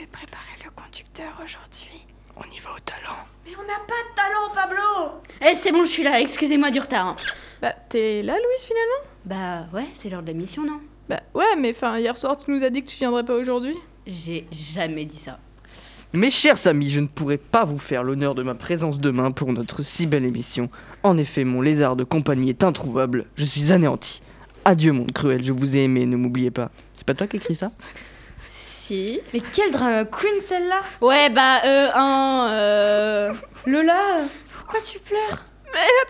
devez préparer le conducteur aujourd'hui. On y va au talent. Mais on n'a pas de talent, Pablo Eh, c'est bon, je suis là, excusez-moi du retard. hein. Bah, t'es là, Louise, finalement? Bah ouais, c'est l'heure de la mission, non? Bah, ouais, mais enfin, hier soir, tu nous as dit que tu viendrais pas aujourd'hui. J'ai jamais dit ça. Mes chers amis, je ne pourrai pas vous faire l'honneur de ma présence demain pour notre si belle émission. En effet, mon lézard de compagnie est introuvable. Je suis anéanti. Adieu, monde cruel, je vous ai aimé, ne m'oubliez pas. C'est pas toi qui écris ça? Mais quelle drama queen celle-là Ouais, bah, euh, un. Euh... Lola, pourquoi tu pleures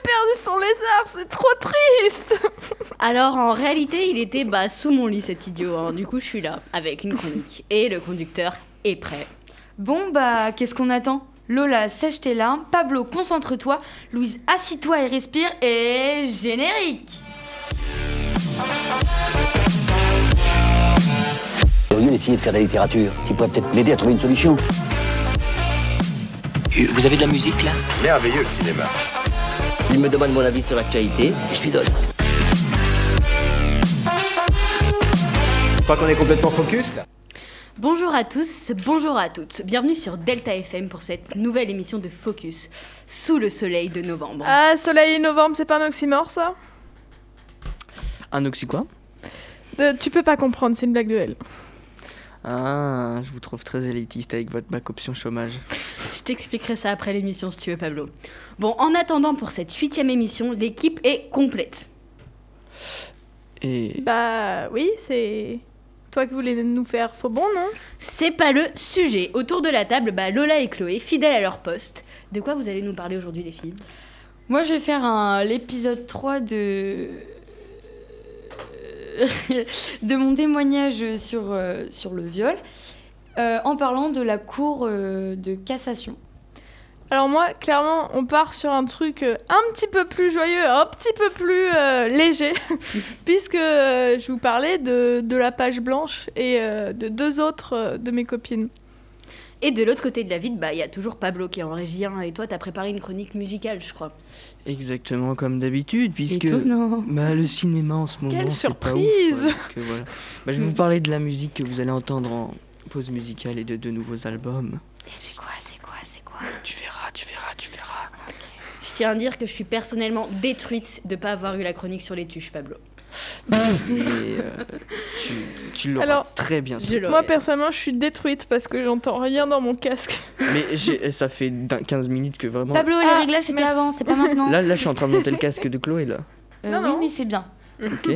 Perdu son lézard, c'est trop triste Alors, en réalité, il était bah, sous mon lit, cet idiot. hein. Du coup, je suis là, avec une chronique. Et le conducteur est prêt. Bon bah, qu'est-ce qu'on attend? Lola, sèche tes larmes. Pablo, concentre-toi. Louise, assis-toi et respire. Et générique D'essayer de faire de la littérature, qui pourrait peut-être m'aider à trouver une solution. Vous avez de la musique là? Merveilleux le cinéma. Il me demande mon avis sur l'actualité et je lui donne. Je crois qu'on est complètement focus là. Bonjour à tous, bonjour à toutes. Bienvenue sur Delta FM pour cette nouvelle émission de Focus, sous le soleil de novembre. Ah, soleil et novembre, c'est pas un oxymore, ça? Un oxy quoi? Euh, Tu peux pas comprendre, c'est une blague de elle. Ah, je vous trouve très élitiste avec votre bac option chômage. Je t'expliquerai ça après l'émission si tu veux, Pablo. Bon, en attendant pour cette huitième émission, l'équipe est complète. Et Bah, oui, c'est. Toi qui voulais nous faire faux bon, non? C'est pas le sujet. Autour de la table, bah, Lola et Chloé, fidèles à leur poste. De quoi vous allez nous parler aujourd'hui, les filles? Moi, je vais faire un- l'épisode 3 de... de mon témoignage sur, euh, sur le viol, euh, en parlant de la cour euh, de cassation. Alors moi, clairement, on part sur un truc euh, un petit peu plus joyeux, un petit peu plus euh, léger, puisque euh, je vous parlais de, de la page blanche et euh, de deux autres euh, de mes copines. Et de l'autre côté de la ville, bah, il y a toujours Pablo qui est en régie. et toi, t'as préparé une chronique musicale, je crois. exactement comme d'habitude, puisque Étonnant. bah, le cinéma en ce moment, Quelle c'est pas ouf, surprise ouais, euh, voilà. Bah, Je vais vous parler de la musique que vous allez entendre en pause musicale et de deux nouveaux albums. Et c'est quoi, c'est quoi, c'est quoi? Tu verras, tu verras, tu verras. Je tiens à dire que je suis personnellement détruite de pas avoir eu la chronique sur les tuches, Pablo. Mais euh, tu, tu l'auras Alors, très bien. Moi, personnellement, je suis détruite parce que j'entends rien dans mon casque. Mais j'ai- ça fait d'un- 15 minutes que vraiment. Pablo, les Ah, réglages, c'était merci. avant, c'est pas maintenant. Là, là, je suis en train de monter le casque de Chloé, là. Euh, Non, oui, non. mais c'est bien. Ok.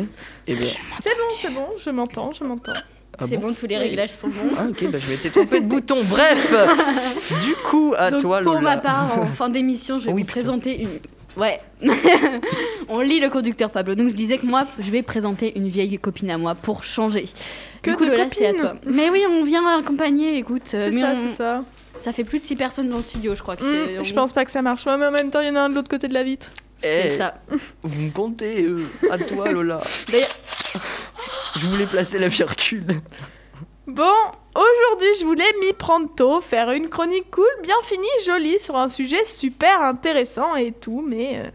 Et bien. C'est bon, c'est bon, je m'entends, je m'entends. Ah c'est bon bon, tous les Oui. réglages sont bons. Ah, ok, bah, je m'étais trompé de bouton. Bref, du coup, à Donc, toi, pour Lola. ma part, en fin d'émission, je vais Oui, vous putain. présenter une. Ouais. On lit le conducteur, Pablo. Donc, je disais que moi, je vais présenter une vieille copine à moi pour changer. Que du coup, de Lola, c'est à copines. toi. Mais oui, on vient accompagner, écoute. euh, C'est mais ça, on- c'est ça. ça fait plus de 6 personnes dans le studio, je crois que c'est. je pense pas que ça marche. Ouais, mais en même temps, il y en a un de l'autre côté de la vitre. C'est Eh. ça. Vous me comptez, euh, à toi, Lola. D'ailleurs- Je voulais placer la virgule. Bon, aujourd'hui, je voulais m'y prendre tôt, faire une chronique cool, bien finie, jolie, sur un sujet super intéressant et tout, mais euh,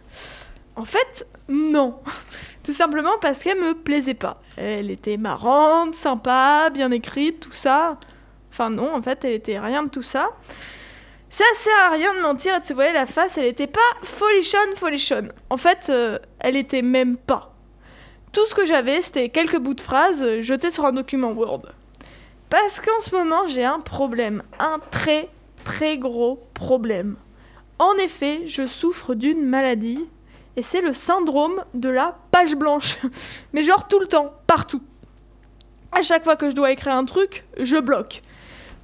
en fait, non. Tout simplement parce qu'elle me plaisait pas. Elle était marrante, sympa, bien écrite, tout ça. Enfin non, en fait, elle était rien de tout ça. Ça sert à rien de mentir et de se voiler la face, elle était pas folichonne, folichonne. En fait, euh, elle était même pas. Tout ce que j'avais, c'était quelques bouts de phrases euh, jetés sur un document Word. Parce qu'en ce moment, j'ai un problème. Un très, très gros problème. En effet, je souffre d'une maladie. Et c'est le syndrome de la page blanche. Mais genre tout le temps, partout. À chaque fois que je dois écrire un truc, je bloque.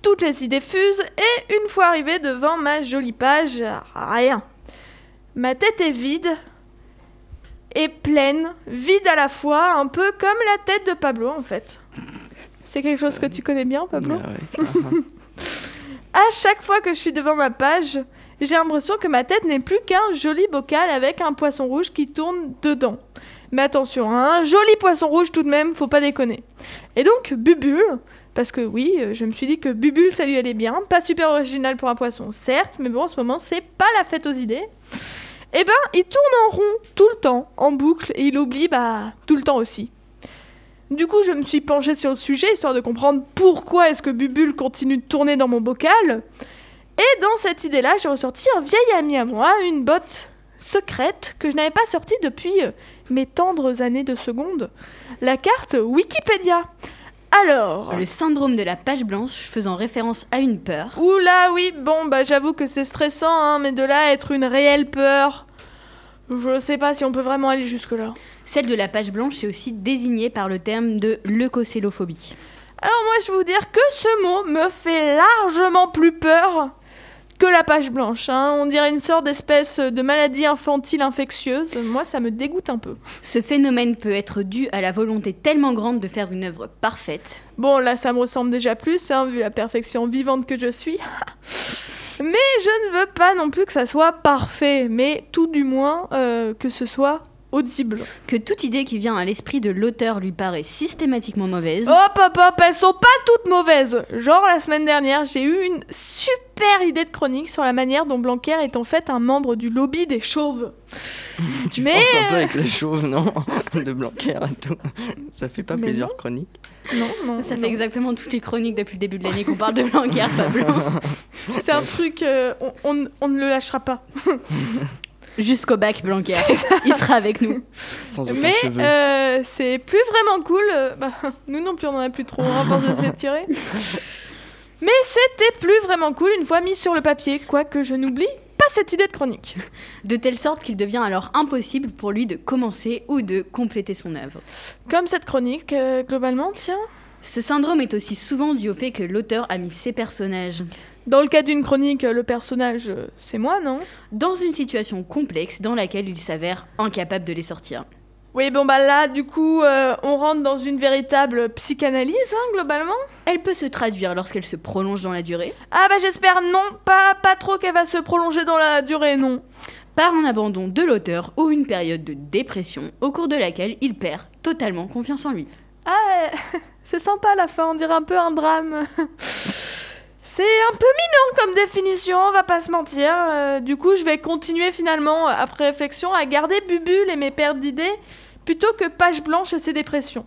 Toutes les idées fusent et une fois arrivé devant ma jolie page, rien. Ma tête est vide et pleine, vide à la fois, un peu comme la tête de Pablo en fait. C'est quelque chose que tu connais bien, Pablo Ah ouais. Ah, À chaque fois que je suis devant ma page, j'ai l'impression que ma tête n'est plus qu'un joli bocal avec un poisson rouge qui tourne dedans. Mais attention, hein, un joli poisson rouge tout de même, faut pas déconner. Et donc, Bubule, parce que oui, euh, je me suis dit que Bubule, ça lui allait bien. Pas super original pour un poisson, certes, mais bon, en ce moment, c'est pas la fête aux idées. Eh ben, il tourne en rond tout le temps, en boucle, et il oublie, bah, tout le temps aussi. Du coup, je me suis penchée sur le sujet histoire de comprendre pourquoi est-ce que Bubule continue de tourner dans mon bocal. Et dans cette idée-là, j'ai ressorti un vieil ami à moi, une botte secrète que je n'avais pas sortie depuis euh, mes tendres années de seconde. La carte Wikipédia. Alors. Le syndrome de la page blanche faisant référence à une peur. Oula, oui, bon, bah j'avoue que c'est stressant, hein, mais de là à être une réelle peur. Je sais pas si on peut vraiment aller jusque-là. Celle de la page blanche est aussi désignée par le terme de leucocélophobie. Alors moi je vais vous dire que ce mot me fait largement plus peur que la page blanche. hein. On dirait une sorte d'espèce de maladie infantile infectieuse. Moi ça me dégoûte un peu. Ce phénomène peut être dû à la volonté tellement grande de faire une œuvre parfaite. Bon là ça me ressemble déjà plus, hein, vu la perfection vivante que je suis. mais je ne veux pas non plus que ça soit parfait, mais tout du moins euh, que ce soit audible. Que toute idée qui vient à l'esprit de l'auteur lui paraît systématiquement mauvaise. Hop hop hop, elles sont pas toutes mauvaises. Genre la semaine dernière, j'ai eu une super idée de chronique sur la manière dont Blanquer est en fait un membre du lobby des chauves. Tu Mais, penses un peu avec les chauves, non De Blanquer et tout. Ça fait pas Mais plaisir non. chronique. Non, non. Ça non. fait exactement toutes les chroniques depuis le début de l'année qu'on parle de Blanquer, Pablo. C'est un truc, euh, on, on- on ne le lâchera pas. Jusqu'au bac, Blanquer. Il sera avec nous. Sans aucun Mais euh, c'est plus vraiment cool. bah, nous non plus, on en a plus trop hein, à force de s'étirer. Mais c'était plus vraiment cool une fois mis sur le papier, quoique je n'oublie pas cette idée de chronique. De telle sorte qu'il devient alors impossible pour lui de commencer ou de compléter son œuvre. Comme cette chronique, euh, globalement, tiens. Ce syndrome est aussi souvent dû au fait que l'auteur a mis ses personnages Dans le cas d'une chronique, le personnage, euh, c'est moi, non? Dans une situation complexe dans laquelle il s'avère incapable de les sortir. Oui, bon bah là, du coup, euh, on rentre dans une véritable psychanalyse, hein, globalement? Elle peut se traduire lorsqu'elle se prolonge dans la durée, Ah bah j'espère non, pas, pas trop qu'elle va se prolonger dans la durée, non. par un abandon de l'auteur ou une période de dépression au cours de laquelle il perd totalement confiance en lui. Ah, c'est sympa la fin, on dirait un peu un drame. C'est un peu mignon comme définition, on va pas se mentir. Euh, du coup, je vais continuer finalement, après réflexion, à garder Bubule et mes pertes d'idées plutôt que Page Blanche et ses dépressions.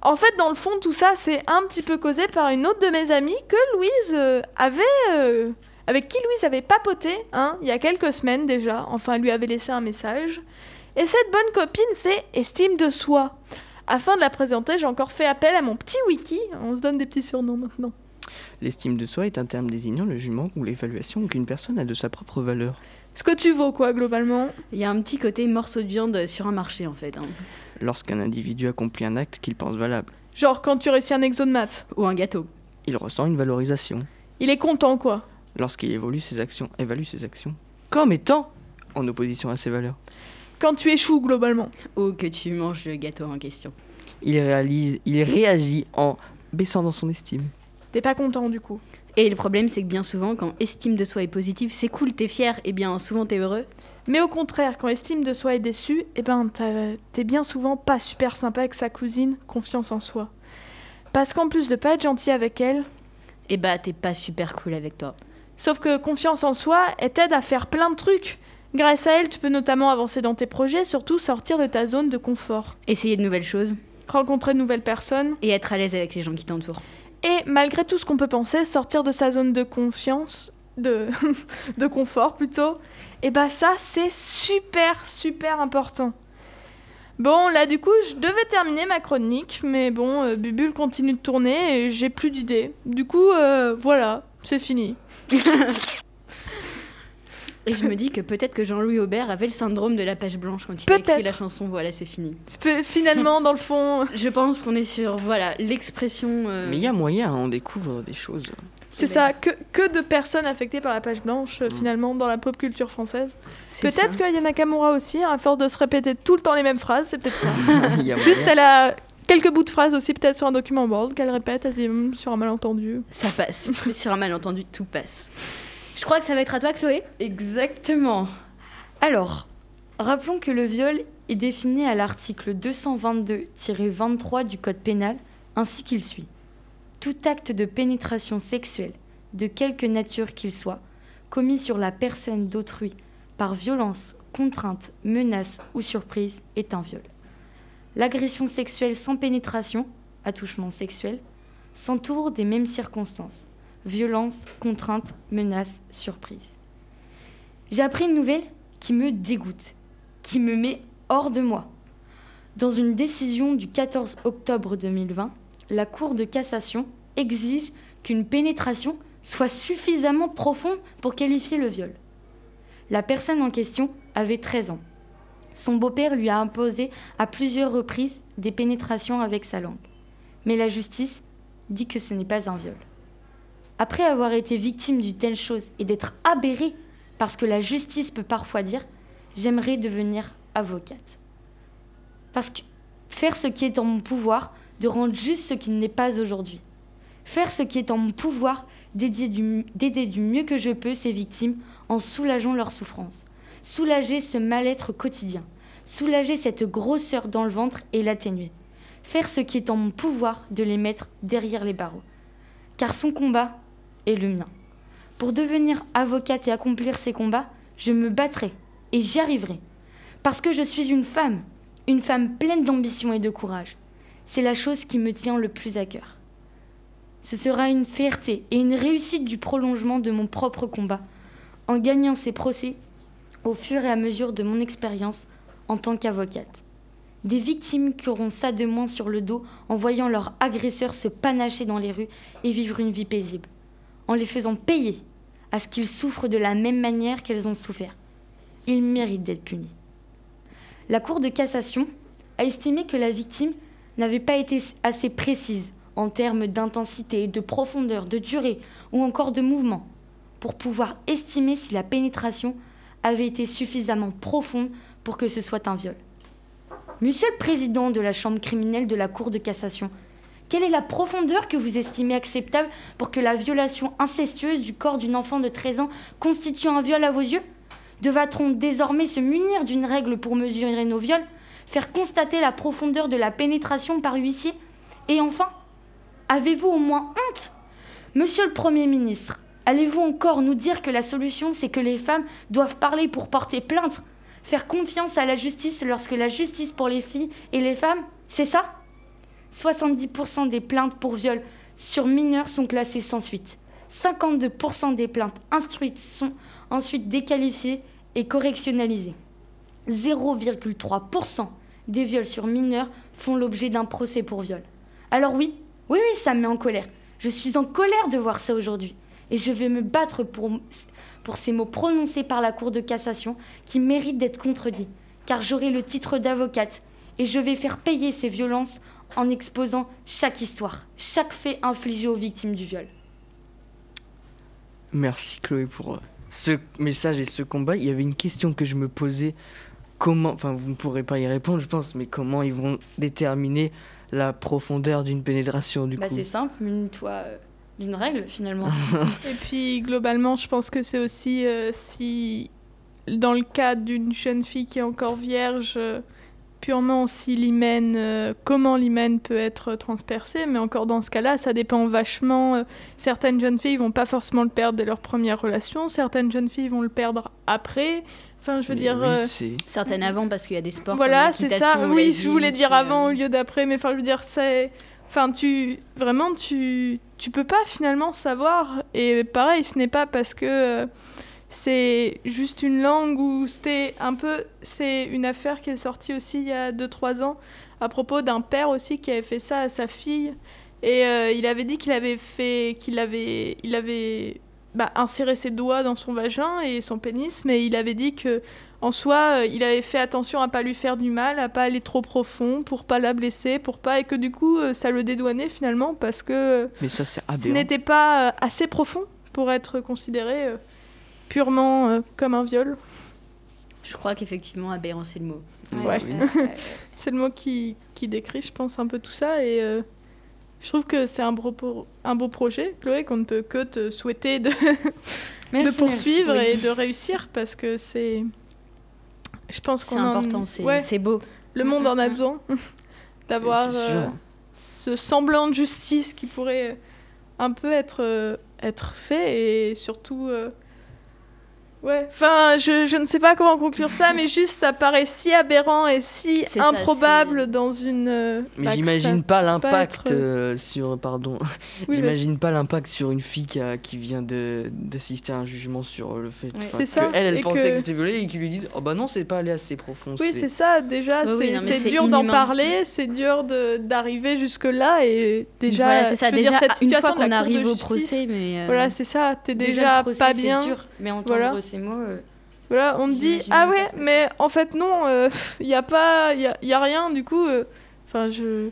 En fait, dans le fond, tout ça, c'est un petit peu causé par une autre de mes amies que Louise euh, avait. euh, avec qui Louise avait papoté, hein, il y a quelques semaines déjà. Enfin, elle lui avait laissé un message. Et cette bonne copine, c'est Estime de soi. Afin de la présenter, j'ai encore fait appel à mon petit wiki. On se donne des petits surnoms maintenant. L'estime de soi est un terme désignant le jugement ou l'évaluation qu'une personne a de sa propre valeur. Ce que tu vaux, quoi, globalement? Il y a un petit côté morceau de viande sur un marché en fait, hein. Lorsqu'un individu accomplit un acte qu'il pense valable, Genre quand tu réussis un exo de maths. ou un gâteau. il ressent une valorisation. Il est content, quoi. Lorsqu'il évolue ses actions, évalue ses actions comme étant en opposition à ses valeurs. Quand tu échoues, globalement. Ou que tu manges le gâteau en question. Il, réalise, il réagit en baissant dans son estime. T'es pas content, du coup. Et le problème c'est que bien souvent quand estime de soi est positive, c'est cool, t'es fier, et bien souvent t'es heureux. Mais au contraire, quand estime de soi est déçue, eh ben, t'es bien souvent pas super sympa avec sa cousine, confiance en soi. Parce qu'en plus de pas être gentil avec elle, Et bah t'es pas super cool avec toi. Sauf que confiance en soi, elle t'aide à faire plein de trucs. Grâce à elle, tu peux notamment avancer dans tes projets, surtout sortir de ta zone de confort. Essayer de nouvelles choses Rencontrer de nouvelles personnes. et être à l'aise avec les gens qui t'entourent. Et malgré tout ce qu'on peut penser, sortir de sa zone de confiance, de, de confort plutôt, et bah ça c'est super super important. Bon là du coup je devais terminer ma chronique, mais bon euh, Bubule continue de tourner et j'ai plus d'idées. Du coup euh, voilà, c'est fini. Et je me dis que peut-être que Jean-Louis Aubert avait le syndrome de la page blanche quand il a écrit la chanson Voilà, c'est fini. Finalement dans le fond, Je pense qu'on est sur voilà l'expression. euh, Mais il y a moyen, hein, on découvre des choses. c'est ça, que, que de personnes affectées par la page blanche euh, finalement dans la pop culture française. Peut-être ça. qu'il y a Nakamura aussi, à force de se répéter tout le temps les mêmes phrases, c'est peut-être ça. Juste, elle a quelques bouts de phrases aussi, peut-être sur un document Word qu'elle répète, elle se dit Hum, sur un malentendu. Ça passe. Mais sur un malentendu, tout passe. Je crois que ça va être à toi, Chloé. Exactement. Alors, rappelons que le viol est défini à l'article 222-23 du Code pénal ainsi qu'il suit. Tout acte de pénétration sexuelle, de quelque nature qu'il soit, commis sur la personne d'autrui par violence, contrainte, menace ou surprise est un viol. l'agression sexuelle sans pénétration, attouchement sexuel, s'entourent des mêmes circonstances. Violence, contrainte, menace, surprise. J'ai appris une nouvelle qui me dégoûte, qui me met hors de moi. Dans une décision du 14 octobre 2020, la Cour de cassation exige qu'une pénétration soit suffisamment profonde pour qualifier le viol. La personne en question avait 13 ans. Son beau-père lui a imposé à plusieurs reprises des pénétrations avec sa langue. Mais la justice dit que ce n'est pas un viol. Après avoir été victime d'une telle chose et d'être aberrée par ce que la justice peut parfois dire, j'aimerais devenir avocate. Parce que faire ce qui est en mon pouvoir de rendre juste ce qui n'est pas aujourd'hui. Faire ce qui est en mon pouvoir d'aider du, mieux que je peux ces victimes en soulageant leur souffrance. Soulager ce mal-être quotidien. Soulager cette grosseur dans le ventre et l'atténuer. Faire ce qui est en mon pouvoir de les mettre derrière les barreaux. Car son combat est le mien. Pour devenir avocate et accomplir ces combats, je me battrai et j'y arriverai. Parce que je suis une femme, une femme pleine d'ambition et de courage. C'est la chose qui me tient le plus à cœur. Ce sera une fierté et une réussite du prolongement de mon propre combat, en gagnant ces procès au fur et à mesure de mon expérience en tant qu'avocate. Des victimes qui auront ça de moins sur le dos en voyant leur agresseur se panacher dans les rues et vivre une vie paisible, en les faisant payer à ce qu'ils souffrent de la même manière qu'elles ont souffert. Ils méritent d'être punis. La Cour de cassation a estimé que la victime n'avait pas été assez précise en termes d'intensité, de profondeur, de durée ou encore de mouvement pour pouvoir estimer si la pénétration avait été suffisamment profonde pour que ce soit un viol. Monsieur le Président de la Chambre criminelle de la Cour de cassation, quelle est la profondeur que vous estimez acceptable pour que la violation incestueuse du corps d'une enfant de 13 ans constitue un viol à vos yeux? Devra-t-on désormais se munir d'une règle pour mesurer nos viols Faire constater la profondeur de la pénétration par huissier? Et enfin, avez-vous au moins honte? Monsieur le Premier ministre, allez-vous encore nous dire que la solution, c'est que les femmes doivent parler pour porter plainte? Faire confiance à la justice lorsque la justice pour les filles et les femmes, c'est ça? 70% des plaintes pour viol sur mineurs sont classées sans suite. 52% des plaintes instruites sont ensuite déqualifiées et correctionnalisées. 0,3% des viols sur mineurs font l'objet d'un procès pour viol. Alors oui, oui, oui, ça me met en colère. Je suis en colère de voir ça aujourd'hui. Et je vais me battre pour, pour ces mots prononcés par la Cour de cassation qui méritent d'être contredits. Car j'aurai le titre d'avocate et je vais faire payer ces violences en exposant chaque histoire, chaque fait infligé aux victimes du viol. Merci Chloé pour euh, ce message et ce combat. Il y avait une question que je me posais. Comment, enfin vous ne pourrez pas y répondre je pense, mais comment ils vont déterminer la profondeur d'une pénétration du Bah coup c'est simple, mune-toi euh, d'une règle finalement. Et puis globalement, je pense que c'est aussi euh, si, dans le cas d'une jeune fille qui est encore vierge, euh, purement si l'hymen, euh, comment l'hymen peut être transpercé, mais encore dans ce cas-là, ça dépend vachement. euh, certaines jeunes filles vont pas forcément le perdre dès leur première relation, certaines jeunes filles vont le perdre après. Enfin, je veux Mais dire. oui, euh, Certaines avant parce qu'il y a des sports. voilà, c'est ça. ou Oui, je voulais dire avant au lieu d'après, mais enfin, je veux dire, c'est. Enfin, tu. Vraiment, tu. Tu peux pas finalement savoir. Et pareil, ce n'est pas parce que. C'est juste une langue ou c'était un peu. C'est une affaire qui est sortie aussi il y a 2-3 ans à propos d'un père aussi qui avait fait ça à sa fille. Et euh, il avait dit qu'il avait fait. qu'il avait. Il avait. bah, inséré ses doigts dans son vagin et son pénis, mais il avait dit que en soi, euh, il avait fait attention à pas lui faire du mal, à pas aller trop profond, pour pas la blesser, pour pas et que du coup euh, ça le dédouanait finalement parce que Mais ça c'est ce n'était pas assez profond pour être considéré purement euh, comme un viol. Je crois qu'effectivement, aberrant, c'est le mot. Ouais. C'est le mot qui, qui décrit, je pense, un peu tout ça et euh, je trouve que c'est un beau, un beau projet, Chloé, qu'on ne peut que te souhaiter de, de poursuivre merci. et de réussir parce que c'est. Je pense C'est qu'on en- important, c'est Ouais. c'est beau. Le monde en a Mhm. besoin d'avoir C'est sûr. euh, ce semblant de justice qui pourrait un peu être, euh, être fait et surtout euh, Ouais, enfin, je, je ne sais pas comment conclure ça, mais juste ça paraît si aberrant et si ça, improbable dans une. euh, Mais bah, que j'imagine pas l'impact être, euh, euh, sur. Pardon. oui, j'imagine pas l'impact sur une fille qui, a- qui vient de- d'assister à un jugement sur le fait. Ouais. enfin, C'est ça, que Elle, elle et pensait que- que c'était violé et qu'ils lui disent Oh bah non, c'est pas allé assez profond. Oui, c'est ça, déjà, Bah c'est oui, dur d'en parler, c'est dur de- d'arriver jusque-là, et déjà, Voilà, c'est ça. je veux Déjà, dire, cette une fois situation de qu'on la Cour de arrive au justice, procès, mais. Voilà, c'est ça, t'es déjà, pas bien. mais. Ces mots. euh, Voilà, on te dit, ah ouais, que mais en fait, non, il n'y a pas, il y a, y a rien, du coup, euh, enfin, je...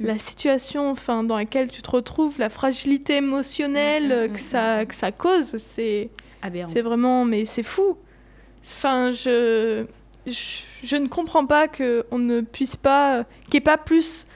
Mm. La situation enfin, dans laquelle tu te retrouves, la fragilité émotionnelle Mm, mm, euh, que, ça, que ça cause, c'est c'est vraiment, mais c'est fou. Enfin, je, je, je ne comprends pas qu'on ne puisse pas, qu'il n'y ait pas plus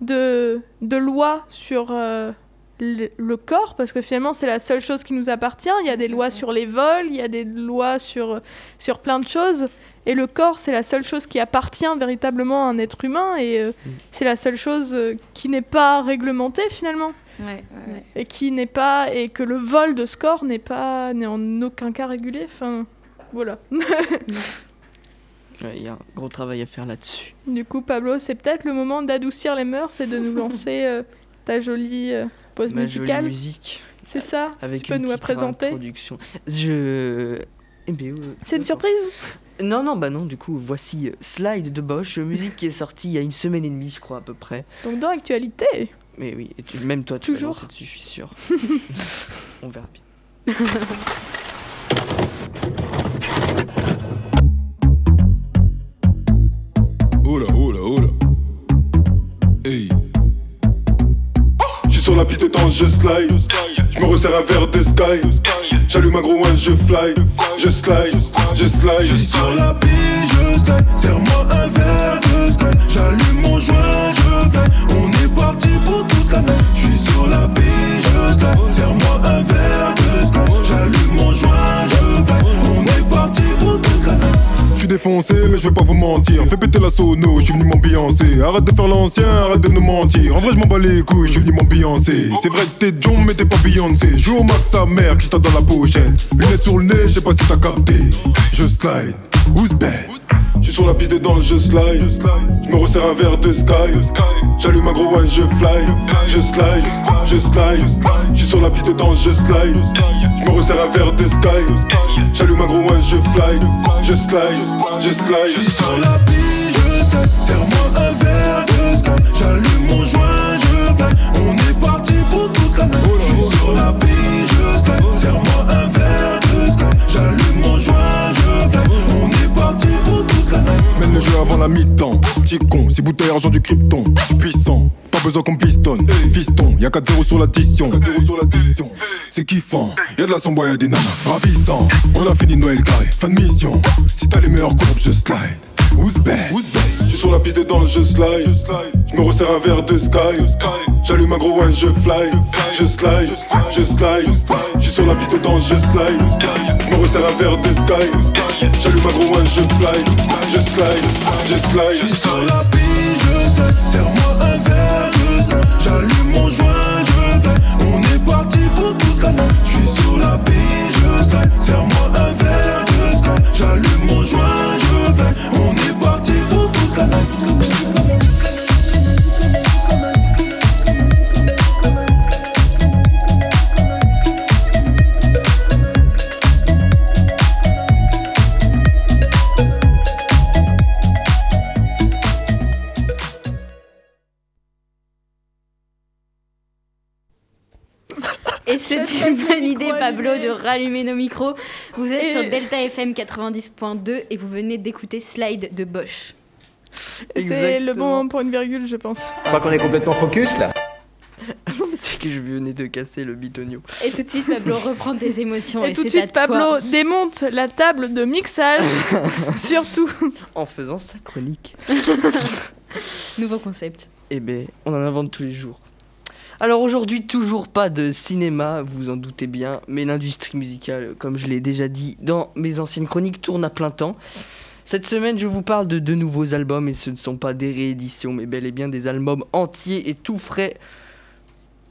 de, de lois sur euh, le, le corps, parce que finalement, c'est la seule chose qui nous appartient. Il y a des lois sur les vols, il y a des lois sur, sur plein de choses. Et le corps, c'est la seule chose qui appartient véritablement à un être humain, et euh, c'est la seule chose euh, qui n'est pas réglementée finalement Ouais, ouais, ouais. et qui n'est pas et que le vol de ce corps n'est pas n'est en aucun cas régulé enfin voilà Il y a un gros travail à faire là-dessus. du coup Pablo c'est peut-être le moment d'adoucir les mœurs et de nous lancer euh, ta jolie pause Ma jolie musicale musique c'est ça Si avec tu peux une nous la présenter introduction. Je. Eh ben, euh, c'est une surprise? Non, non, bah non, du coup, voici euh, Slide de Bosch, musique qui est sortie il y a une semaine et demie, je crois, à peu près. donc dans l'actualité Mais oui, et tu- même toi, tu vas Toujours. lancer dessus, je suis sûr. On verra bien. la piste je slide. Je me resserre un verre de sky. J'allume un gros one, je fly. Je slide, je Je slide. suis sur la piste, je slide. Serre-moi un verre de sky. J'allume mon joint, je fly. On est parti pour toute la nuit. Je suis sur la piste, je slide. Serre-moi un verre de Mais je vais pas vous mentir. Fais péter la sono, je suis venu m'ambiancer. Arrête de faire l'ancien, arrête de nous mentir. En vrai, je m'en bats les couilles, je suis venu m'ambiancer. C'est vrai que t'es John, mais t'es pas Beyoncé. Joue au max sa mère, qui t'a dans la pochette. Lunettes sur le nez, je sais pas si t'as capté. Je slide, who's bad? Je suis sur la piste dans je slide. Je me resserre un verre de sky. J'allume un gros one, je fly. Je slide, je slide. Je suis sur la piste dans je slide. Je me resserre un verre de sky. J'allume un gros one, je fly. Je slide, je Je slide. suis sur la piste, je slide. Serre-moi un verre de sky. J'allume mon joint, je fly. Avant la mi-temps. Petit con, c'est bouteille argent du krypton. J'suis puissant, pas besoin qu'on pistonne. Fiston, y'a 4-0 sur l'addition. 4-0 sur l'addition. C'est kiffant, y'a de la sombre, y'a des nanas. Ravissant, on a fini Noël carré. Fin de mission, si t'as les meilleures courbes, je slide. Je suis sur la piste dans je slide. Je me resserre un verre de sky. J'allume un gros one, je fly. Je slide, je slide. Je suis sur la piste dans je slide. Je me resserre un verre de sky. J'allume un gros one, je fly. Je slide, je Je slide. suis sur la piste, je slide. Serre-moi un verre de sky. J'allume mon joint, je fly. On est parti pour toute la nuit. Je suis sur la piste, je slide. Serre-moi un verre de sky. J'allume mon joint, je fly. De rallumer nos micros. Vous êtes Et- sur Delta FM 90.2 et vous venez d'écouter Slide de Bosch. C'est le bon moment pour une virgule je pense Je crois qu'on est complètement focus là. Non, mais c'est que je venais de casser le bitonio. Et tout de suite, Pablo reprend tes émotions. et Et, tout de suite toi. Pablo démonte la table de mixage surtout En faisant sa chronique. Nouveau concept. Eh ben, on en invente tous les jours. Alors aujourd'hui, toujours pas de cinéma, vous en doutez bien, mais l'industrie musicale, comme je l'ai déjà dit dans mes anciennes chroniques, tourne à plein temps. Cette semaine, je vous parle de deux nouveaux albums, et ce ne sont pas des rééditions, mais bel et bien des albums entiers et tout frais,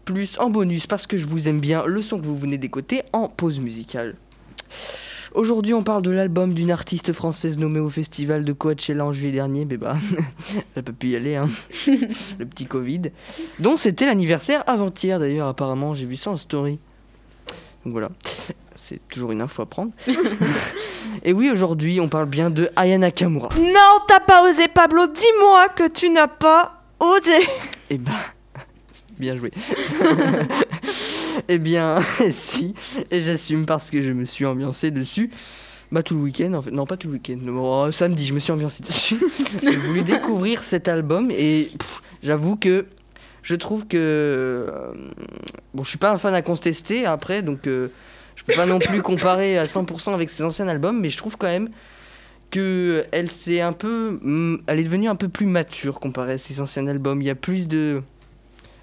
plus en bonus, parce que je vous aime bien, le son que vous venez d'écouter en pause musicale. Aujourd'hui, on parle de l'album d'une artiste française nommée au festival de Coachella en juillet dernier. Mais bah, elle peut plus y aller, hein. le petit Covid. Dont c'était l'anniversaire avant-hier d'ailleurs, apparemment. J'ai vu ça en story. Donc voilà, c'est toujours une info à prendre. Et oui, aujourd'hui, on parle bien de Aya Nakamura. Non, t'as pas osé, Pablo. Dis-moi que tu n'as pas osé. Eh ben, bien joué. eh bien, si, et j'assume parce que je me suis ambiancé dessus. Bah tout le week-end en fait, non pas tout le week-end, oh, samedi je me suis ambiancé dessus. J'ai voulu découvrir cet album et j'avoue que je trouve que euh, bon je suis pas un fan à contester après donc euh, je peux pas non plus comparer à 100% avec ses anciens albums mais je trouve quand même que elle s'est un peu mm, elle est devenue un peu plus mature comparée à ses anciens albums, il y a plus de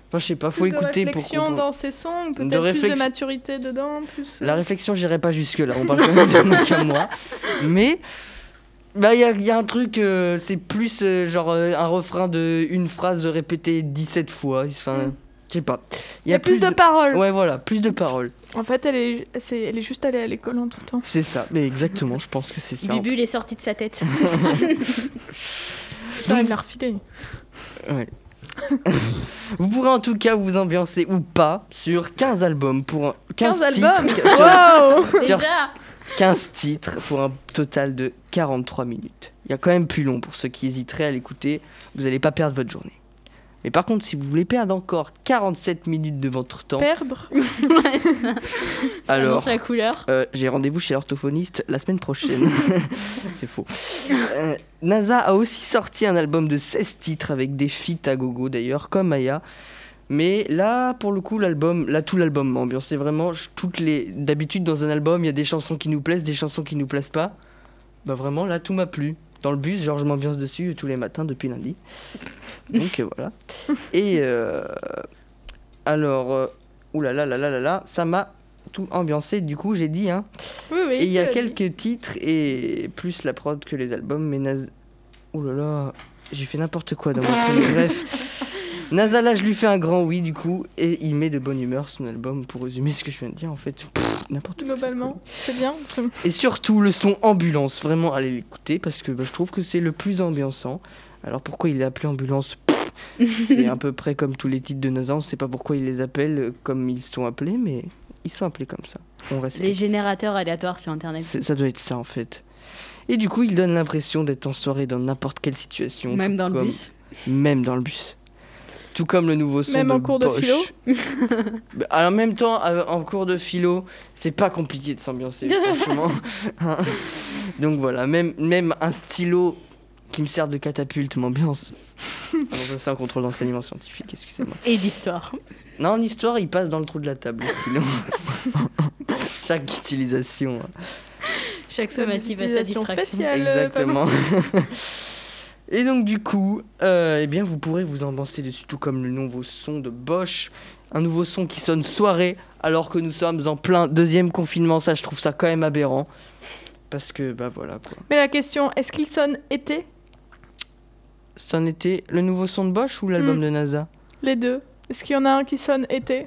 Enfin, je sais pas, faut Plus de écouter pour réflexion comprendre. dans ses sons, De peut-être plus de maturité dedans, plus. euh, La réflexion, j'irai pas jusque-là. On parle quand même de Nakamura. Mais bah, il y, a- il y a un truc, euh, c'est plus euh, genre euh, un refrain de une phrase répétée 17 fois. Enfin, je sais pas. Il y a plus de paroles. Ouais, voilà, plus de paroles. En fait, elle est, c'est- elle est juste allée à l'école en tout temps. C'est ça. Mais exactement, je pense que c'est ça. Bubule est sorti de sa tête. C'est ça. Putain, elle l'a refilé. Ouais. vous pourrez en tout cas vous ambiancer ou pas sur 15 albums pour un- 15, 15 titres, albums sur- Wow sur Déjà 15 titres pour un total de 43 minutes. Il y a quand même plus long pour ceux qui hésiteraient à l'écouter. Vous n'allez pas perdre votre journée. Mais par contre, si vous voulez perdre encore 47 minutes de votre temps, Perdre alors la couleur. euh, j'ai rendez-vous chez l'orthophoniste la semaine prochaine. C'est faux. Euh, NASA a aussi sorti un album de 16 titres avec des feats à gogo d'ailleurs, comme Aya. Mais là, pour le coup, l'album, là, tout l'album m'a ambiancé vraiment. je- toutes les, d'habitude, dans un album, il y a des chansons qui nous plaisent, des chansons qui nous plaisent pas. Bah vraiment, là, tout m'a plu. Dans le bus, genre, je m'ambiance dessus tous les matins depuis lundi. Donc euh, voilà. Et euh, alors, euh, oulala, là, là, là, là, ça m'a tout ambiancé. Du coup, j'ai dit, hein. Oui, oui. Et il y a dit. quelques titres et plus la prod que les albums, mais Naz... Là, j'ai fait n'importe quoi dans mon. Bref, NASA là, je lui fais un grand oui du coup, et il met de bonne humeur son album pour résumer ce que je viens de dire en fait. N'importe quoi. Globalement, c'est bien. c'est- Et surtout le son ambulance, vraiment allez l'écouter parce que bah, je trouve que c'est le plus ambiançant. Alors pourquoi il est appelé ambulance? C'est à peu près comme tous les titres de NASA, on sait pas pourquoi ils les appellent euh, comme ils sont appelés, mais ils sont appelés comme ça. On respecte. Les générateurs aléatoires sur internet. C'est- Ça doit être ça en fait. Et du coup, il donne l'impression d'être en soirée dans n'importe quelle situation. Même dans le bus. Même dans le bus. Tout comme le nouveau son Même de en cours de philo Bah, En même temps, euh, en cours de philo, c'est pas compliqué de s'ambiancer, franchement. Donc voilà, même, même un stylo qui me sert de catapulte m'ambiance. C'est un contrôle d'enseignement scientifique, excusez-moi. Et d'histoire. Non, en histoire, il passe dans le trou de la table, le stylo. Chaque utilisation. hein. Chaque sommative a sa distraction. spéciale. euh, Exactement. Et donc du coup, euh, eh bien vous pourrez vous ambiancer dessus, tout comme le nouveau son de Bosch, un nouveau son qui sonne soirée, alors que nous sommes en plein deuxième confinement. Ça, je trouve ça quand même aberrant, parce que bah voilà quoi. Mais la question, est-ce qu'il sonne été? En était le nouveau son de Bosch ou l'album Hmm. de NASA? Les deux. Est-ce qu'il y en a un qui sonne été?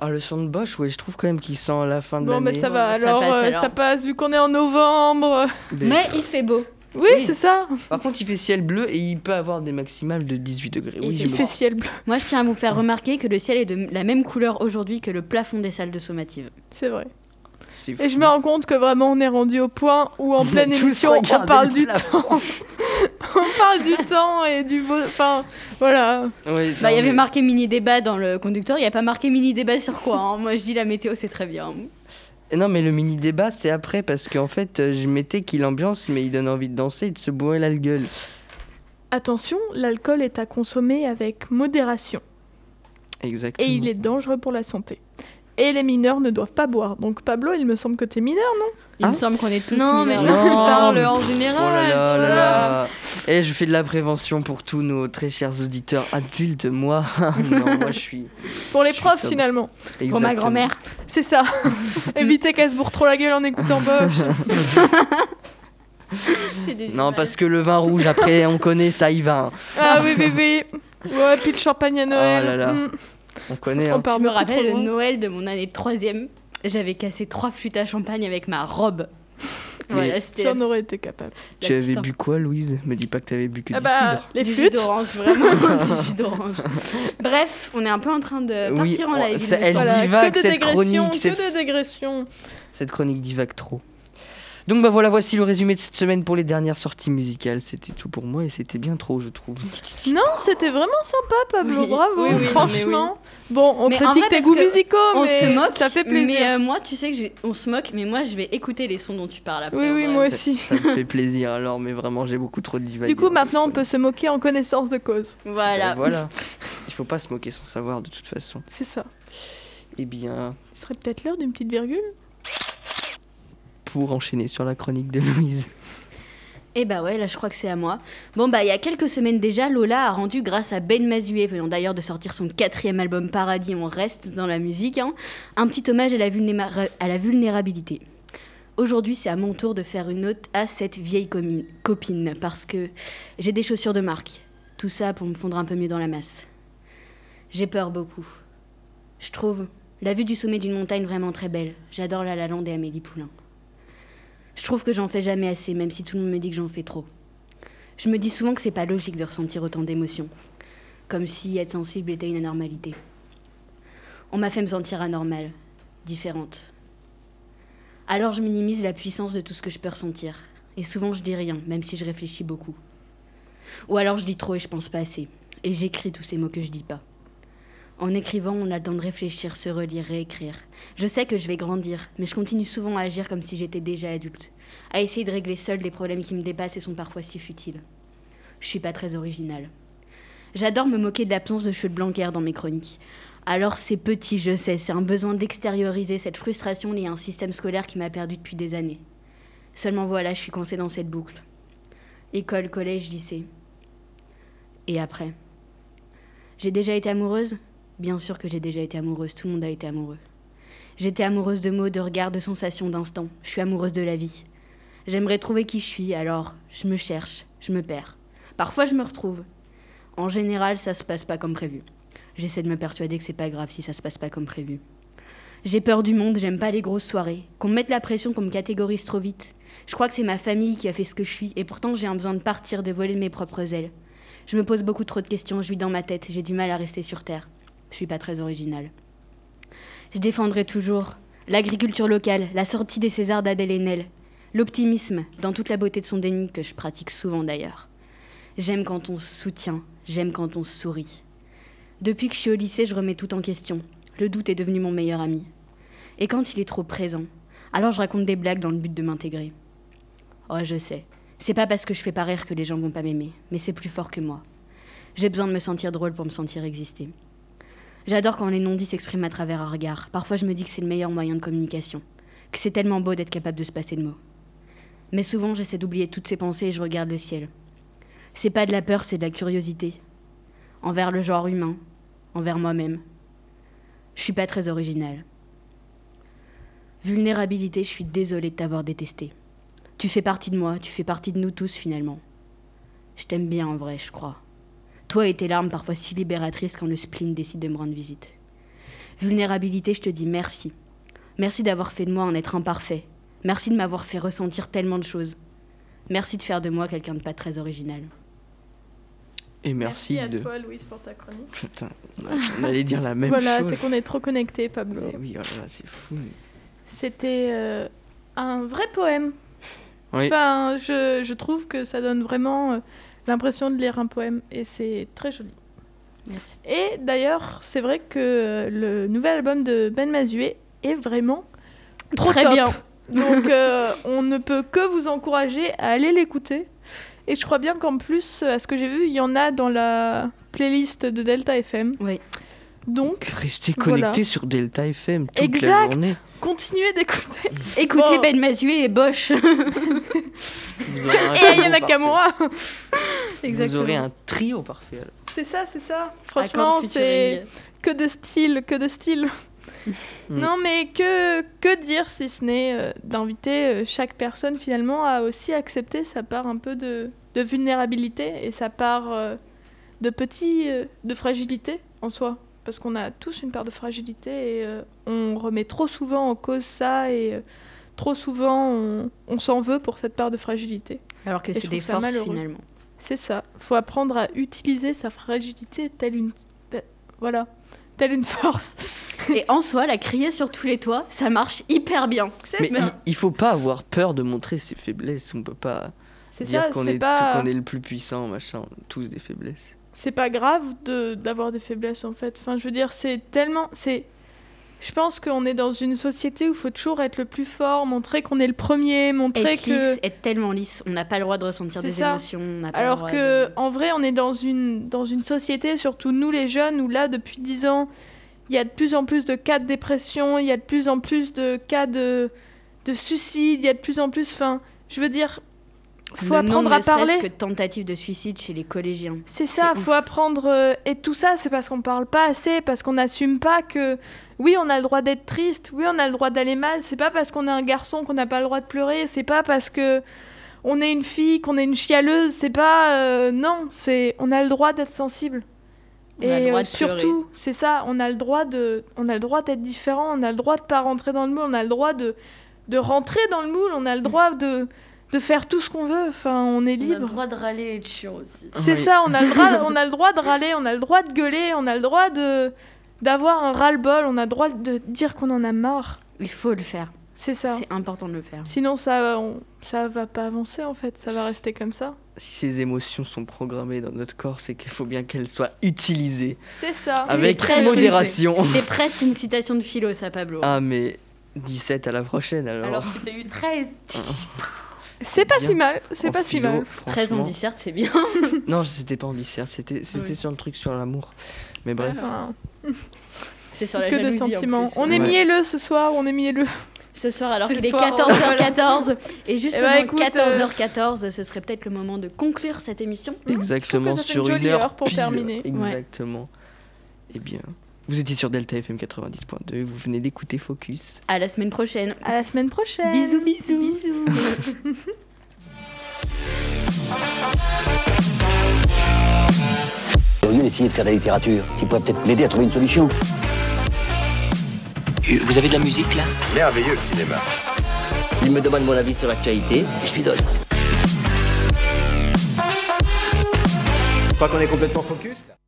Ah le son de Bosch, ouais, je trouve quand même qu'il sent la fin de Bon, l'année. mais ça va, Ouais, ça alors, passe, euh, alors. ça passe vu qu'on est en novembre. Mais- Mais il fait beau. Oui, Oui. c'est ça. Par contre, il fait ciel bleu et il peut avoir des maximales de 18 degrés. Il Oui, Il fait ciel bleu, Moi, je tiens à vous faire remarquer que le ciel est de la même couleur aujourd'hui que le plafond des salles de sommative. c'est vrai. Et je me rends compte que vraiment on est rendu au point où en pleine émission on parle le du temps. on parle du temps et du beau. Enfin, voilà. Bah, il y avait marqué mini débat dans le conducteur, il n'y a pas marqué mini débat sur quoi. hein. Moi, je dis la météo, c'est très bien. Non, mais le mini débat, c'est après parce qu'en fait, euh, je mettais qu'il ambiance, mais il donne envie de danser et de se bourrer la gueule. Attention, l'alcool est à consommer avec modération Exactement. et il est dangereux pour la santé. Et les mineurs ne doivent pas boire. Donc Pablo, il me semble que t'es mineur, non? Il Ah. me semble qu'on est tous Non, mais je mineurs. parle mais- en Oh là général. là voilà. là. Et je fais de la prévention pour tous nos très chers auditeurs adultes. Moi, non, moi je suis. Pour les profs finalement. Pour ma grand-mère. C'est ça. Évitez qu'elle se bourre trop la gueule en écoutant Bosch. Non, images. parce que le vin rouge, après, on connaît ça, il va. hein. ah oui, oui, oui. Ouais, puis le champagne à Noël. Oh là là. Mm. On connaît. On Hein. part Je me rappelle le. Noël de mon année de troisième. J'avais cassé trois flûtes à champagne avec ma robe. Voilà, J'en aurais été capable. Tu avais bu quoi, Louise? Me dis pas que t'avais bu que Ah du bah, cidre. les du jus d'orange, vraiment, du jus d'orange. Bref, on est un peu en train de Oui, partir en oh, live. ça- me elle. Voilà, divague, que de cette chronique, que cette- de dégression. Cette chronique divague trop. Donc bah voilà, voici le résumé de cette semaine pour les dernières sorties musicales. C'était tout pour moi et c'était bien trop, je trouve. Non, c'était vraiment sympa, Pablo. Oui, Bravo, oui, oui, franchement. Bon, on Mais critique vrai, tes goûts musicaux, On mais se moque, ça fait plaisir. Mais euh, moi, tu sais que on se moque, mais moi, je vais écouter les sons dont tu parles après. Oui, oui, moi aussi. Ça me fait plaisir alors, mais vraiment j'ai beaucoup trop divagué. Du coup, maintenant, on peut se moquer en connaissance de cause. Voilà. Ben voilà. Il faut pas se moquer sans savoir de toute façon. C'est ça. Eh bien, Ce serait peut-être l'heure d'une petite virgule. Pour enchaîner sur la chronique de Louise. Et bah ouais, là je crois que c'est à moi. Bon bah il y a quelques semaines déjà, Lola a rendu grâce à Ben Mazué, venant d'ailleurs de sortir son quatrième album Paradis, on reste dans la musique, hein, un petit hommage à la, la vulnérabilité. Aujourd'hui c'est à mon tour de faire une note à cette vieille copine, parce que j'ai des chaussures de marque. Tout ça pour me fondre un peu mieux dans la masse. J'ai peur beaucoup. Je trouve la vue du sommet d'une montagne vraiment très belle. J'adore La Lalande et Amélie Poulain. Je trouve que j'en fais jamais assez, même si tout le monde me dit que j'en fais trop. Je me dis souvent que c'est pas logique de ressentir autant d'émotions, comme si être sensible était une anormalité. On m'a fait me sentir anormale, différente. Alors je minimise la puissance de tout ce que je peux ressentir, et souvent je dis rien, même si je réfléchis beaucoup. Ou alors je dis trop et je pense pas assez, et j'écris tous ces mots que je dis pas. En écrivant, on a le temps de réfléchir, se relire, réécrire. Je sais que je vais grandir, mais je continue souvent à agir comme si j'étais déjà adulte, à essayer de régler seule des problèmes qui me dépassent et sont parfois si futiles. Je suis pas très originale. J'adore me moquer de l'absence de cheveux de Blanquer dans mes chroniques. Alors c'est petit, je sais, c'est un besoin d'extérioriser cette frustration liée à un système scolaire qui m'a perdu depuis des années. Seulement voilà, je suis coincée dans cette boucle. École, collège, lycée. Et après? J'ai déjà été amoureuse? Bien sûr que j'ai déjà été amoureuse, tout le monde a été amoureux. J'étais amoureuse de mots, de regards, de sensations, d'instants. Je suis amoureuse de la vie. J'aimerais trouver qui je suis, alors je me cherche, je me perds. Parfois je me retrouve. En général, ça se passe pas comme prévu. J'essaie de me persuader que c'est pas grave si ça se passe pas comme prévu. J'ai peur du monde, j'aime pas les grosses soirées. Qu'on me mette la pression, qu'on me catégorise trop vite. Je crois que c'est ma famille qui a fait ce que je suis, et pourtant j'ai un besoin de partir, de voler de mes propres ailes. Je me pose beaucoup trop de questions, je vis dans ma tête, j'ai du mal à rester sur Terre. Je suis pas très originale. Je défendrai toujours l'agriculture locale, la sortie des Césars d'Adèle Haenel, l'optimisme dans toute la beauté de son déni que je pratique souvent d'ailleurs. J'aime quand on se soutient, j'aime quand on sourit. Depuis que je suis au lycée, je remets tout en question. Le doute est devenu mon meilleur ami. Et quand il est trop présent, alors je raconte des blagues dans le but de m'intégrer. Oh, je sais. C'est pas parce que je fais pas que les gens vont pas m'aimer, mais c'est plus fort que moi. J'ai besoin de me sentir drôle pour me sentir exister. J'adore quand les non-dits s'expriment à travers un regard. Parfois, je me dis que c'est le meilleur moyen de communication, que c'est tellement beau d'être capable de se passer de mots. Mais souvent, j'essaie d'oublier toutes ces pensées et je regarde le ciel. C'est pas de la peur, c'est de la curiosité. Envers le genre humain, envers moi-même. Je suis pas très originale. Vulnérabilité, je suis désolée de t'avoir détesté. Tu fais partie de moi, tu fais partie de nous tous finalement. Je t'aime bien en vrai, je crois. Toi et tes larmes parfois si libératrices quand le spleen décide de me rendre visite. Vulnérabilité, je te dis merci. Merci d'avoir fait de moi un être imparfait. Merci de m'avoir fait ressentir tellement de choses. Merci de faire de moi quelqu'un de pas très original. Et merci, à de. toi, Louise, pour ta chronique. Putain, on allait dire la même voilà, chose. c'est qu'on est trop connectés, Pablo. Mais oui, oh là là, c'est fou. C'était euh, un vrai poème. Oui. Enfin, je, je trouve que ça donne vraiment euh, l'impression de lire un poème et c'est très joli. Merci. Et d'ailleurs, c'est vrai que le nouvel album de Ben Mazué est vraiment trop Très top. bien. Donc, euh, on ne peut que vous encourager à aller l'écouter. Et je crois bien qu'en plus, à ce que j'ai vu, il y en a dans la playlist de Delta FM. Oui. Donc, Restez Voilà. connectés sur Delta FM toute la exact. journée. Continuez d'écouter. Écoutez Bon. Ben Mazué et Bosch. Vous aurez un Et trio Ayana parfait. Kamura. Vous aurez un trio parfait. alors. C'est ça, c'est ça. Franchement, c'est que de style, que de style. Mm. Non, mais que, que dire si ce n'est euh, d'inviter euh, chaque personne finalement à aussi accepter sa part un peu de, de vulnérabilité et sa part euh, de petit, euh, de fragilité en soi. Parce qu'on a tous une part de fragilité et euh, on remet trop souvent en cause ça et euh, trop souvent, on, on s'en veut pour cette part de fragilité. Alors que c'est des forces malheureux. finalement. C'est ça. Faut apprendre à utiliser sa fragilité telle une. Voilà. Telle une force. Et en soi, la crier sur tous les toits, ça marche hyper bien. C'est Mais ça. il, faut pas avoir peur de montrer ses faiblesses. On peut pas C'est dire ça, qu'on c'est est, pas. qu'on est le plus puissant, machin. Tous des faiblesses. C'est pas grave de d'avoir des faiblesses en fait. Enfin, je veux dire, c'est tellement, c'est. Je pense qu'on est dans une société où il faut toujours être le plus fort, montrer qu'on est le premier, montrer Être que. lisse, être tellement lisse, on n'a pas le droit de ressentir des ça. émotions. on le Alors droit que, de- en vrai, on est dans une dans une société, surtout nous les jeunes, où là, depuis 10 ans, il y a de plus en plus de cas de dépression, il y a de plus en plus de cas de de suicide, il y a de plus en plus. Enfin, je veux dire, faut Le apprendre à ne parler. que de tentatives de suicide chez les collégiens. C'est ça, faut apprendre. euh, et tout ça, c'est parce qu'on parle pas assez, parce qu'on n'assume pas que. Oui, on a le droit d'être triste, oui, on a le droit d'aller mal. C'est pas parce qu'on est un garçon qu'on n'a pas le droit de pleurer, c'est pas parce que on est une fille qu'on est une chialeuse, c'est pas. euh, non, c'est. On a le droit d'être sensible. On a le et droit euh, de surtout, c'est ça, on a le droit de. On a le droit d'être différent, on a le droit de pas rentrer dans le moule, on a le droit de, de rentrer dans le moule, on a le droit de, de faire tout ce qu'on veut. Enfin, on est On a libre. le droit de râler et de chiant aussi. C'est Oui. ça, on a, le droit, on a le droit de râler, on a le droit de gueuler, on a le droit de d'avoir un ras-le-bol, on a le droit de dire qu'on en a marre. Il faut le faire. C'est ça. C'est important de le faire. Sinon, ça, on- ça va pas avancer en fait, ça va rester comme ça. Si ces émotions sont programmées dans notre corps, c'est qu'il faut bien qu'elles soient utilisées C'est ça. avec modération. C'était presque une citation de philo, ça, Pablo. Ah, mais 17 à la prochaine alors. Alors que t'as eu 13. C'est pas Bien. si mal, c'est En pas si mal. 13 ans franchement. disserte, c'est bien. Non, c'était pas en dissert, c'était c'était Oui. sur le truc sur l'amour. Mais bref. C'est sur la que de en sentiments. plus. On est Ouais. mielleux ce soir, on est mielleux. Ce soir, alors Ce qu'il est soir, 14h14. Et justement, Eh ben, écoute, 14h14, ce serait peut-être le moment de conclure cette émission. Exactement, ça fait sur une heure, heure pour pile. terminer. Exactement. Eh bien, vous étiez sur Delta FM 90.2, vous venez d'écouter Focus. À la semaine prochaine. À la semaine prochaine. Bisous, bisous. Bisous. Au lieu d'essayer de faire de la littérature, qui pourrait peut-être m'aider à trouver une solution. Vous avez de la musique là? Merveilleux le cinéma. Il me demande mon avis sur l'actualité et je lui donne. Je crois qu'on est complètement focus là.